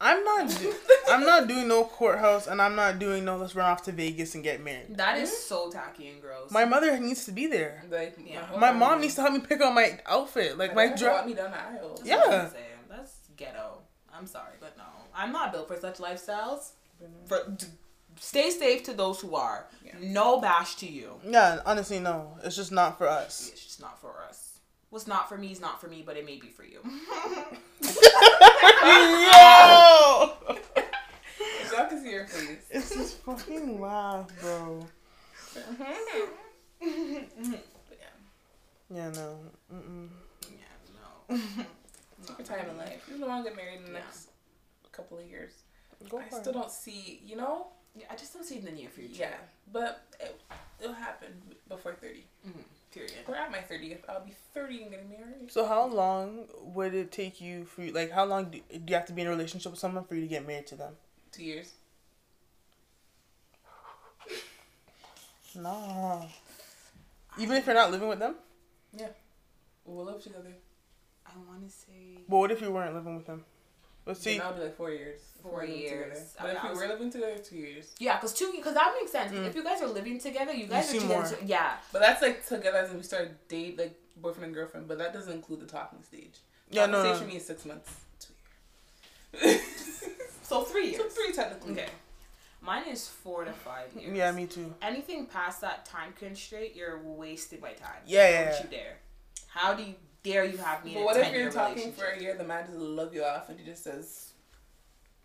I'm not. Do- I'm not doing no courthouse, and I'm not doing no. Let's run off to Vegas and get married. That is hmm? so tacky and gross. My mother needs to be there. Like, Yeah. My mom needs to help me pick out my outfit, like my They dress. me down the aisle. That's Yeah. what I'm saying. That's ghetto. I'm sorry, but no, I'm not built for such lifestyles. For d- stay safe to those who are. Yeah. No bash to you. Yeah, honestly, no. It's just not for us. It's just not for us. What's not for me is not for me, but it may be for you. Yo! If y'all can see your face. It's just fucking laugh, bro. But yeah. Yeah, no. Mm-mm. yeah, no. Take your time in life. You don't want to get married in the Yeah. next couple of years. Go I still it. don't see, you know? Yeah, I just don't see it in the near future. Yeah. But it, it'll happen before 30. Mm-hmm. Period. Or at my 30th. I'll be 30 and getting married. So how long would it take you for you, like how long do, do you have to be in a relationship with someone for you to get married to them? Two years. No. Even if you're not living with them? Yeah. We'll live together. I want to say But what if you weren't living with them? Let's See, see. that'll be like four years. Four We're years. Together. I But if mean, I we was- were living together, two years. yeah, because two because that makes sense. Mm. If you guys are living together, you guys see are together. to- yeah, But that's like together as in we start date, like boyfriend and girlfriend. But that doesn't include the talking stage. Yeah, talking no, stage no. for me is six months. Two years. so three years. so three technically. Okay, mine is four to five years. Yeah, me too. Anything past that time constraint, you're wasting my time. Yeah, How yeah, would yeah. you dare? How do you dare you have me? But in what a if 10 year you're talking for a year, the man just love you off, and he just says,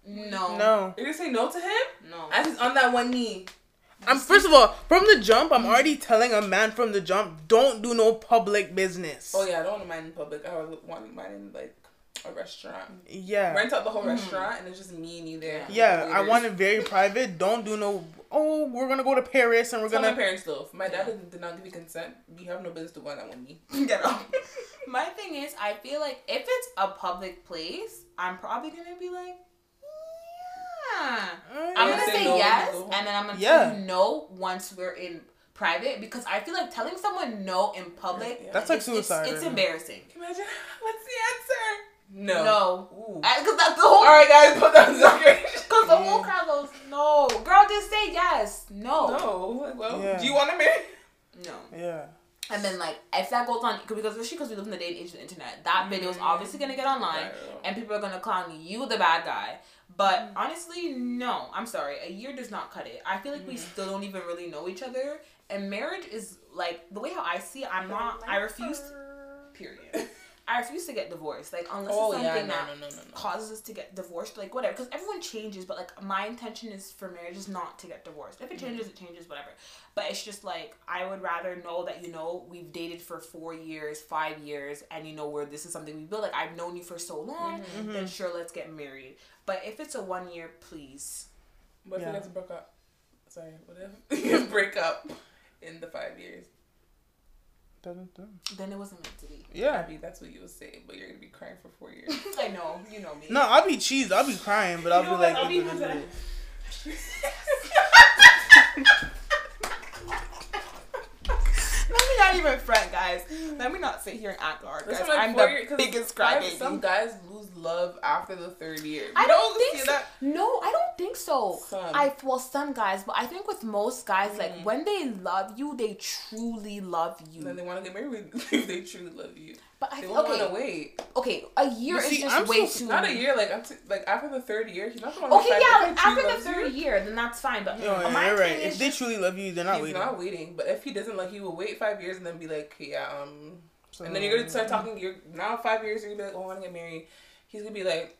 No, mm. No. "You're gonna say no to him?" no. And he's on that one knee. I'm first of all, from the jump, I'm mm. already telling a man from the jump, don't do no public business. Oh yeah, I don't want to mind in public. I would want to mind in like a restaurant. Yeah. Rent out the whole mm-hmm. restaurant, and it's just me and you there. Yeah, I want it very private. Don't do no. Oh, we're gonna go to Paris and we're Tell my gonna. parents though. If my dad did, did not give me consent, you have no business to go on that with me. Get off. My thing is, I feel like if it's a public place, I'm probably gonna be like, yeah. Mm. I'm gonna Say say no yes, you go and then I'm gonna Yeah. tell you no once we're in private because I feel like telling someone no in public Yeah. That's like it's- it's- suicide, It's, embarrassing. Can you imagine? What's the answer? No. No, because that's the whole. All right, guys, put that in decoration. Because the whole crowd goes no, girl, just say yes, no, No. Well, Yeah. do you want to marry? no. Yeah. And then like if that goes on because especially because we live in the day and age of the internet, that mm-hmm. video is obviously gonna get online Right. and people are gonna clown you the bad guy. But mm. honestly, no, I'm sorry. A year does not cut it. I feel like we mm-hmm. still don't even really know each other. And marriage is like the way how I see it, I'm not I refuse period. I refuse to get divorced. Like unless Oh it's yeah, something no, that no, no, no, no. causes us to get divorced, like whatever. Because everyone changes, but like my intention is for marriage is not to get divorced. If it mm-hmm. changes, it changes, whatever. But it's just like I would rather know that you know we've dated for four years, five years, and you know where this is something we built. Like I've known you for so long, mm-hmm. then mm-hmm. sure, let's get married. But if it's a one year, please. What if Yeah. you guys broke up? Sorry, what if you guys break up in the five years? Dun-dun-dun. Then it wasn't meant to be. Yeah. Abbie, that's what you would say, but you're gonna be crying for four years. I know, you know me. No, I'll be cheesed. I'll be crying, but I'll You be know like. I'll be not even front, guys. Let me not sit here and act hard, guys. Like I'm the years- biggest crybaby. Some guys lose love after the third year. I You don't see think so. that. No, I don't think so. Some. I well, some guys, but I think with most guys, Mm. like when they love you, they truly love you. And then they want to get married if they truly love you. But I they won't okay, want to wait. okay, a year You is just I'm way so- too. Not a year, like I'm t- like after the third year, he's not the one. Okay, who's yeah, like, like if he after the third you, year, then that's fine. But Oh, yeah, my you're right. thing If is they truly love you, they're not waiting. he's waiting. not waiting. But if he doesn't, like, he will wait five years and then be like, yeah, um, So- and then you're gonna start talking. You're now five years. You're gonna be like, oh, I want to get married. He's gonna be like,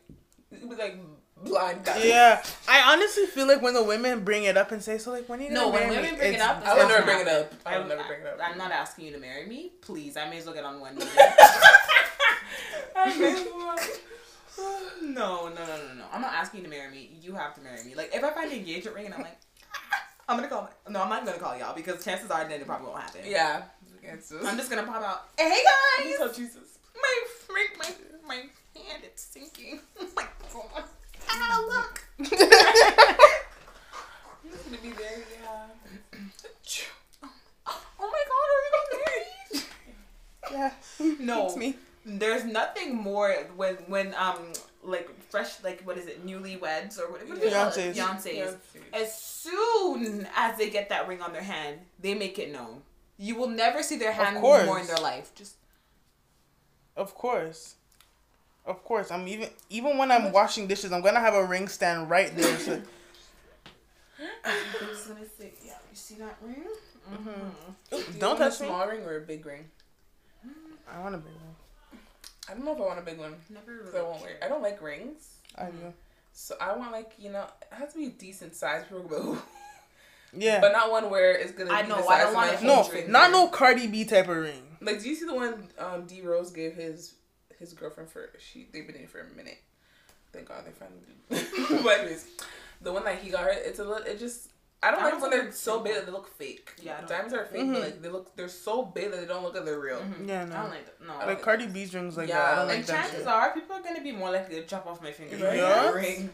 he's gonna be like blind. guy. Yeah, I honestly feel like when the women bring it up and say, "So like, when are you No, gonna when marry women me?" bring it up, I would never bring it up. I would never bring it up. I'm not asking you to marry me, please. I may as well get on one knee. no, no, no, no, no. I'm not asking you to marry me. You have to marry me. Like if I find an engagement ring and I'm like, I'm gonna call. My, no, I'm not gonna call y'all because chances are then it probably won't happen. Yeah. Just, I'm just gonna pop out. Hey guys, Oh, Jesus. my freak, my my hand, it's sinking. Oh my god. Ah, look. I'm just gonna be there. Yeah. Oh my god, are we getting married? yeah, No, it's me. there's nothing more when when um like fresh like what is it newlyweds or what, what do they call it? Fiancés. Fiancés. As soon as they get that ring on their hand, they make it known. You will never see their hand more in their life. Just Of course. Of course. I'm even even when I'm washing dishes, I'm gonna have a ring stand right there. So I'm just gonna say, yeah, you see that ring? Do you don't want a touch me. small ring or a big ring? I want a big one. I don't know if I want a big one. Never. 'cause I won't wear. I don't like rings. I do. So I want like you know it has to be a decent size. for go, "Ooh." Yeah. but not one where it's gonna. I be know, The I size don't of want my it no, finger. not no Cardi B type of ring. Like, do you see the one um, D Rose gave his his girlfriend for? She they've been in for a minute. Thank God they finally. but anyways, the one that he got her, it's a little. It just. I don't I like don't when they're so big that they look fake. Yeah, diamonds are fake, Mhm. but like they look, they're so big that they don't look like they're real. Yeah, I no. don't like that. No. Like Cardi B's rings like Yeah, that. I don't like like and that chances are people are gonna be more likely to chop off my finger. Right? Yeah? Ring.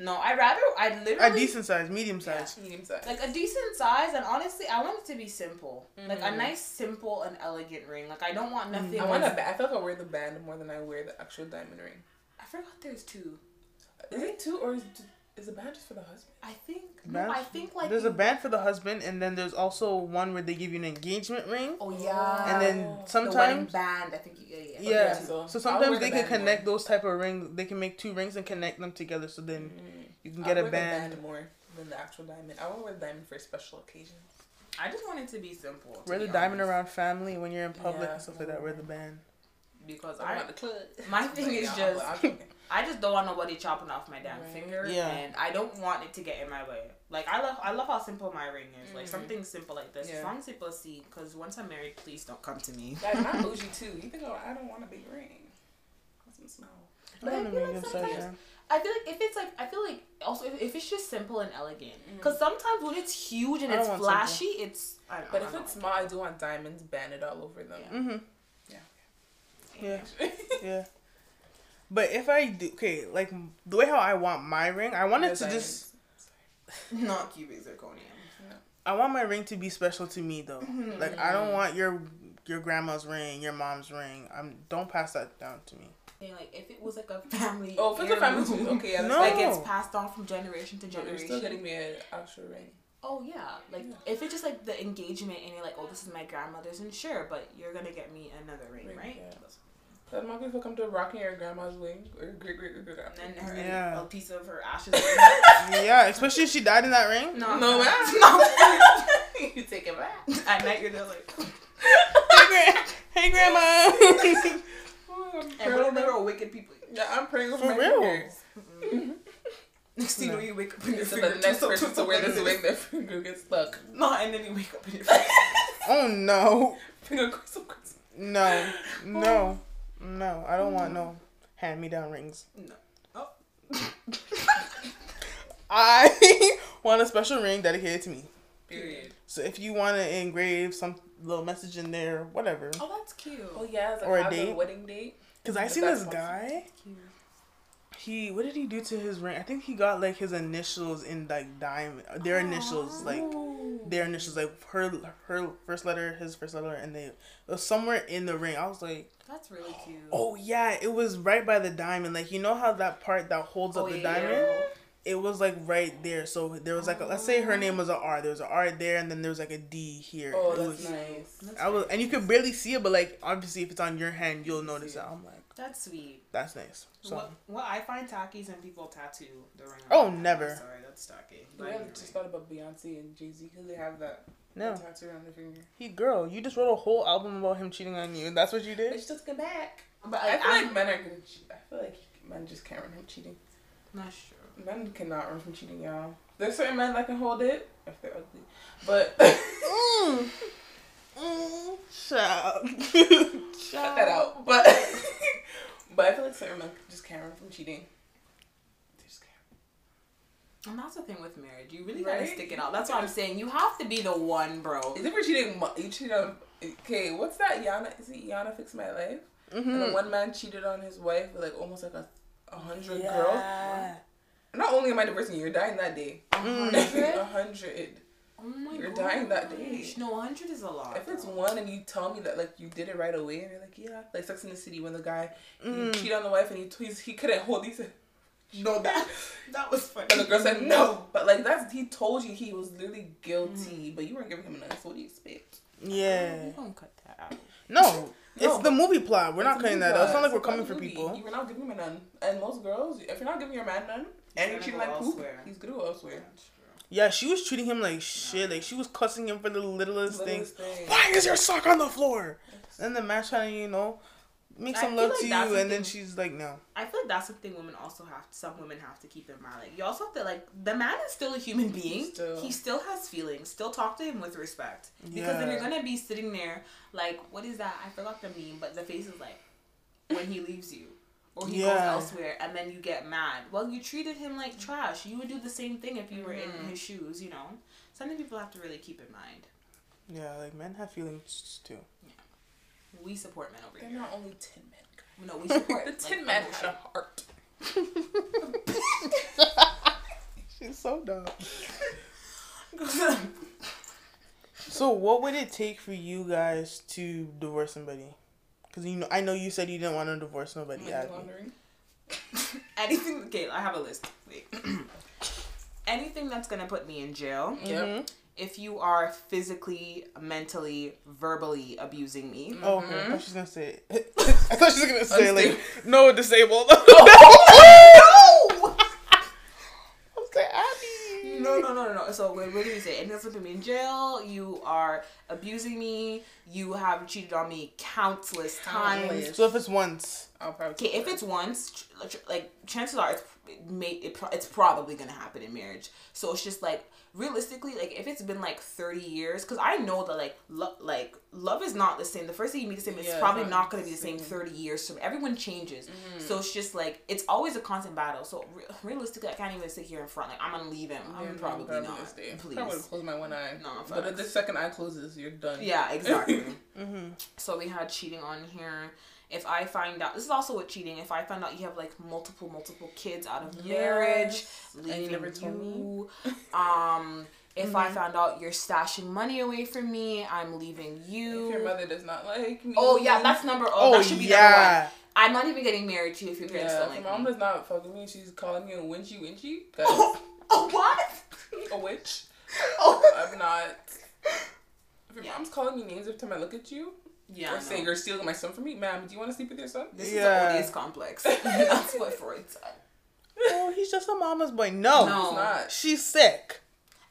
No, I rather I A literally a decent size, medium size. Medium size. like a decent size, and honestly, I want it to be simple, like a Mhm. nice, simple, and elegant ring. Like I don't want nothing. I want a with- band. I feel like I wear the band more than I wear the actual diamond ring. I forgot there's two. Is it two or is, is the band just for the husband? I think Band? no, I think like There's a you- band for the husband, and then there's also one where they give you an engagement ring. Oh yeah, And then Oh. the wedding sometimes, band. I think yeah, yeah. yeah. yeah, So, so sometimes they the can band more. connect those type of rings. They can make two rings and connect them together, so then mm. you can get I'll a wear the band. more than the actual diamond. I want to wear the diamond for special occasions. I just want it to be simple. to Wear the diamond honest. around family when you're in public Yeah. and stuff like that. Wear the band. because I I want the club. my thing is just I'm joking. I just don't want nobody chopping off my damn Right. finger, Yeah. and I don't want it to get in my way. Like I love, I love how simple my ring is. Like Mhm. something simple like this. As Yeah. long as people see, because once I'm married, please don't come to me. Guys, I'm bougie too. You think oh, I don't want a big ring? What's some small? I But I want a feel like sometimes- I feel like if it's like I feel like also if, if it's just simple and elegant, Mm-hmm. because sometimes when it's huge and it's want flashy, it's. I don't, But I if don't it's like small, I do want diamonds banded all over them. Yeah. Mhm. Yeah. Yeah. Yeah. But if I do, okay, like the way how I want my ring, I want it to just, it. not cubic zirconium. I want my ring to be special to me though. Mm-hmm. Like I don't want your your grandma's ring, your mom's ring. I'm don't pass that down to me. Yeah, like if it was like a family. Oh, if it's a family too, okay, yeah, No. Like it's passed on from generation to But you're generation. still getting me an actual ring. Oh yeah, like if it's just like the engagement and you're like, oh, this is my grandmother's, and sure, but you're gonna get me another ring, right? Yeah. But monkey will not gonna come to rocking your grandma's ring or great great great great. And then her Yeah. a piece of her ashes. Yeah, especially if she died in that ring. no, No, man. no. you take it back. At night you're just like, Hey, gra- hey grandma. and what if they were wicked people? Yeah, I'm praying over For my real. fingers. Mm-hmm. Next thing you know, you wake up and your So finger the next twists up person to to wear this the- ring, their finger gets stuck. No, and then you wake up and your finger. oh no, Finger goes so crazy. no, no, no. I don't want mm. no hand me down rings. No. Oh. I want a special ring dedicated to me. Period. So if you want to engrave some little message in there, whatever. Oh, that's cute. Oh yeah, like Or a date. a wedding date. Because I seen this one- guy. Cute. he what did he do to his ring? I think he got like his initials in like diamond. Their initials, like their initials, like her her first letter, his first letter, and they it was somewhere in the ring. I was like, That's really cute. oh yeah, it was right by the diamond. Like you know how that part that holds up Oh, the yeah. diamond. It was like right there. So there was like a, let's say her name was a R. There was a R there, and then there was like a D here. Oh, It that's was- nice. I was, and you could barely see it, but like obviously, if it's on your hand, you'll notice it. I'm like, That's sweet. that's nice. So What, what I find tacky is when people tattoo the ring. Oh, never. Sorry, that's tacky. We But haven't just thought about Beyonce and Jay Z because they have that no, tattoo around their finger. he girl, you just wrote a whole album about him cheating on you. That's what you They did. just come back. but I like, feel I'm like men are gonna cheat. I feel like men just can't run from cheating. not sure. Men cannot run from cheating, y'all. There's certain men that can hold it if they're ugly, but Mm. Mm. Shut cut that out. But but I feel like certain men just can't run from cheating. They just can't. And that's the thing with marriage. You really gotta stick it out. That's what I'm saying. You have to be the one, bro. Is it for cheating? mo- You cheated on. Okay, what's that? Iyanla is it Iyanla fix my life? Mm-hmm. the one man cheated on his wife with like almost like a, a hundred girls. Yeah. Not only am I divorcing you, you're dying that day. Mm. A hundred. Oh my You're god. dying that day. No, 100 is a lot. If it's bro. one and you tell me that like you did it right away and you're like yeah, like Sex in the City when the guy Mm. he cheated on the wife and he he's, he couldn't hold he said No, that that was funny. and the girl said mm-hmm. no, but like that's he told you he was literally guilty, mm-hmm. but you weren't giving him an So what do you expect? Yeah. We gonna cut that out. No, it's the movie plot. We're not cutting that out. It's not like we're It's coming for people. You're not giving him none. And most girls, if you're not giving your man none, and you're treating go like poop, elsewhere. he's gonna go elsewhere. Yeah, she was treating him like shit. Like she was cussing him for the littlest things. Thing. Why is your sock on the floor? And the man trying to, you know, make some love like to you, and then she's like, no. I feel like that's something women also have. Some women have to keep in mind. Like you also have to like the man is still a human being. Still. He still has feelings. Still talk to him with respect. Because then you're gonna be sitting there like, what is that? I forgot the meme, but the face is like when he leaves you. Or he goes elsewhere and then you get mad. Well, you treated him like mm. trash. You would do the same thing if you were in mm-hmm. his shoes, you know? Something people have to really keep in mind. Yeah, like men have feelings too. We support men over They're here. not only tin men. No, we support The like, tin man emotion. had a heart. She's so dumb. So, what would it take for you guys to divorce somebody? Because you know, I know you said you didn't want to divorce nobody. Money Abbie. laundering. anything okay i have a list wait anything that's gonna put me in jail mm-hmm. Yep. If you are physically mentally verbally abusing me Oh, okay. I thought she was gonna say. It. I thought she was gonna say like no disabled. no I was like Abbie. no no no no no so what, what do we say anything that's gonna put me in jail you are abusing me you have cheated on me countless times So if it's once, I'll probably. Okay, if it's once, like chances are it's it may it, pro- it's probably gonna happen in marriage. So it's just like realistically, like if it's been like thirty years, because I know that like lo- like love is not the same. The first day you meet the same, it's Yeah, probably it's not not gonna be the same same. thirty years. So everyone changes. So it's just like it's always a constant battle. So re- realistically, I can't even sit here in front like I'm gonna leave him. I'm Yeah, probably probably not. day. Please. Would close my one eye. No, but facts. the second eye closes, you're done. Yeah, exactly. mm-hmm. So we had cheating on here. If I find out, this is also with cheating. If I find out you have like multiple, multiple kids out of marriage, And leaving you never told me. you. Um, if I found out you're stashing money away from me, I'm leaving you. If your mother does not like me. oh yeah, that's number. Oh, Oh that should be number yeah. one. I'm not even getting married to you if your parents Yeah, don't if like your mom me. does not fuck with me, she's calling me a winchy winchy. That's Oh what? a witch. Oh. I'm not. If your Yeah. mom's calling you names every time I look at you, Yeah. or no. saying you're stealing my son from me, ma'am, do you want to sleep with your son? This Yeah. is the Oedipus complex. That's what Freud said. Oh, he's just a mama's boy. No, No. It's not. she's sick.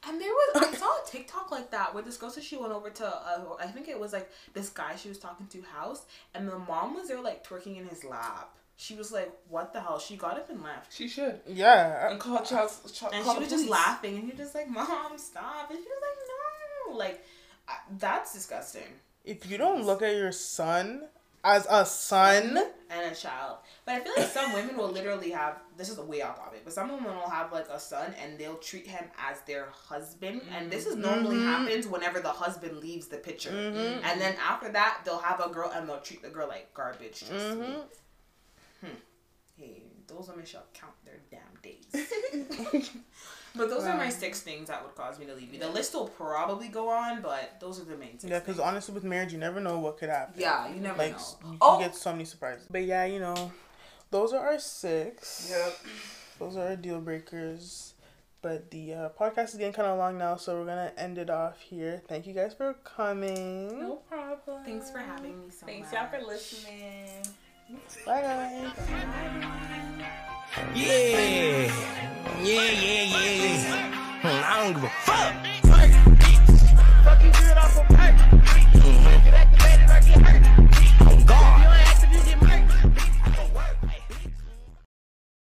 And there was I saw a TikTok like that where this girl said she went over to uh, I think it was like this guy she was talking to house and the mom was there like twerking in his lap. She was like, "What the hell?" She got up and left, She should. Yeah. And called child. child and call she was the just laughing, and he was just like, "Mom, stop!" And she was like, "No, like I, that's disgusting." If you don't look at your son as a son, And a child, but I feel like some women will literally have this is a way off topic, but some women will have like a son and they'll treat him as their husband, and this is normally mm-hmm. happens whenever the husband leaves the picture. Mm-hmm. And then after that, they'll have a girl and they'll treat the girl like garbage. Just to me. Hmm. Hey, those women shall count their damn days. but those are my six things that would cause me to leave you. The list will probably go on, but those are the main six. Yeah, because honestly, with marriage, you never know what could happen. yeah, you never Like, know. you Oh, get so many surprises. But yeah, you know, those are our six. Yep. Those are our deal breakers. But the uh, podcast is getting kind of long now, so we're going to end it off here. Thank you guys for coming. No problem. thanks for having me so Thanks much. y'all for listening. Bye, guys. Yeah. Yeah, yeah, yeah. I don't give a fuck.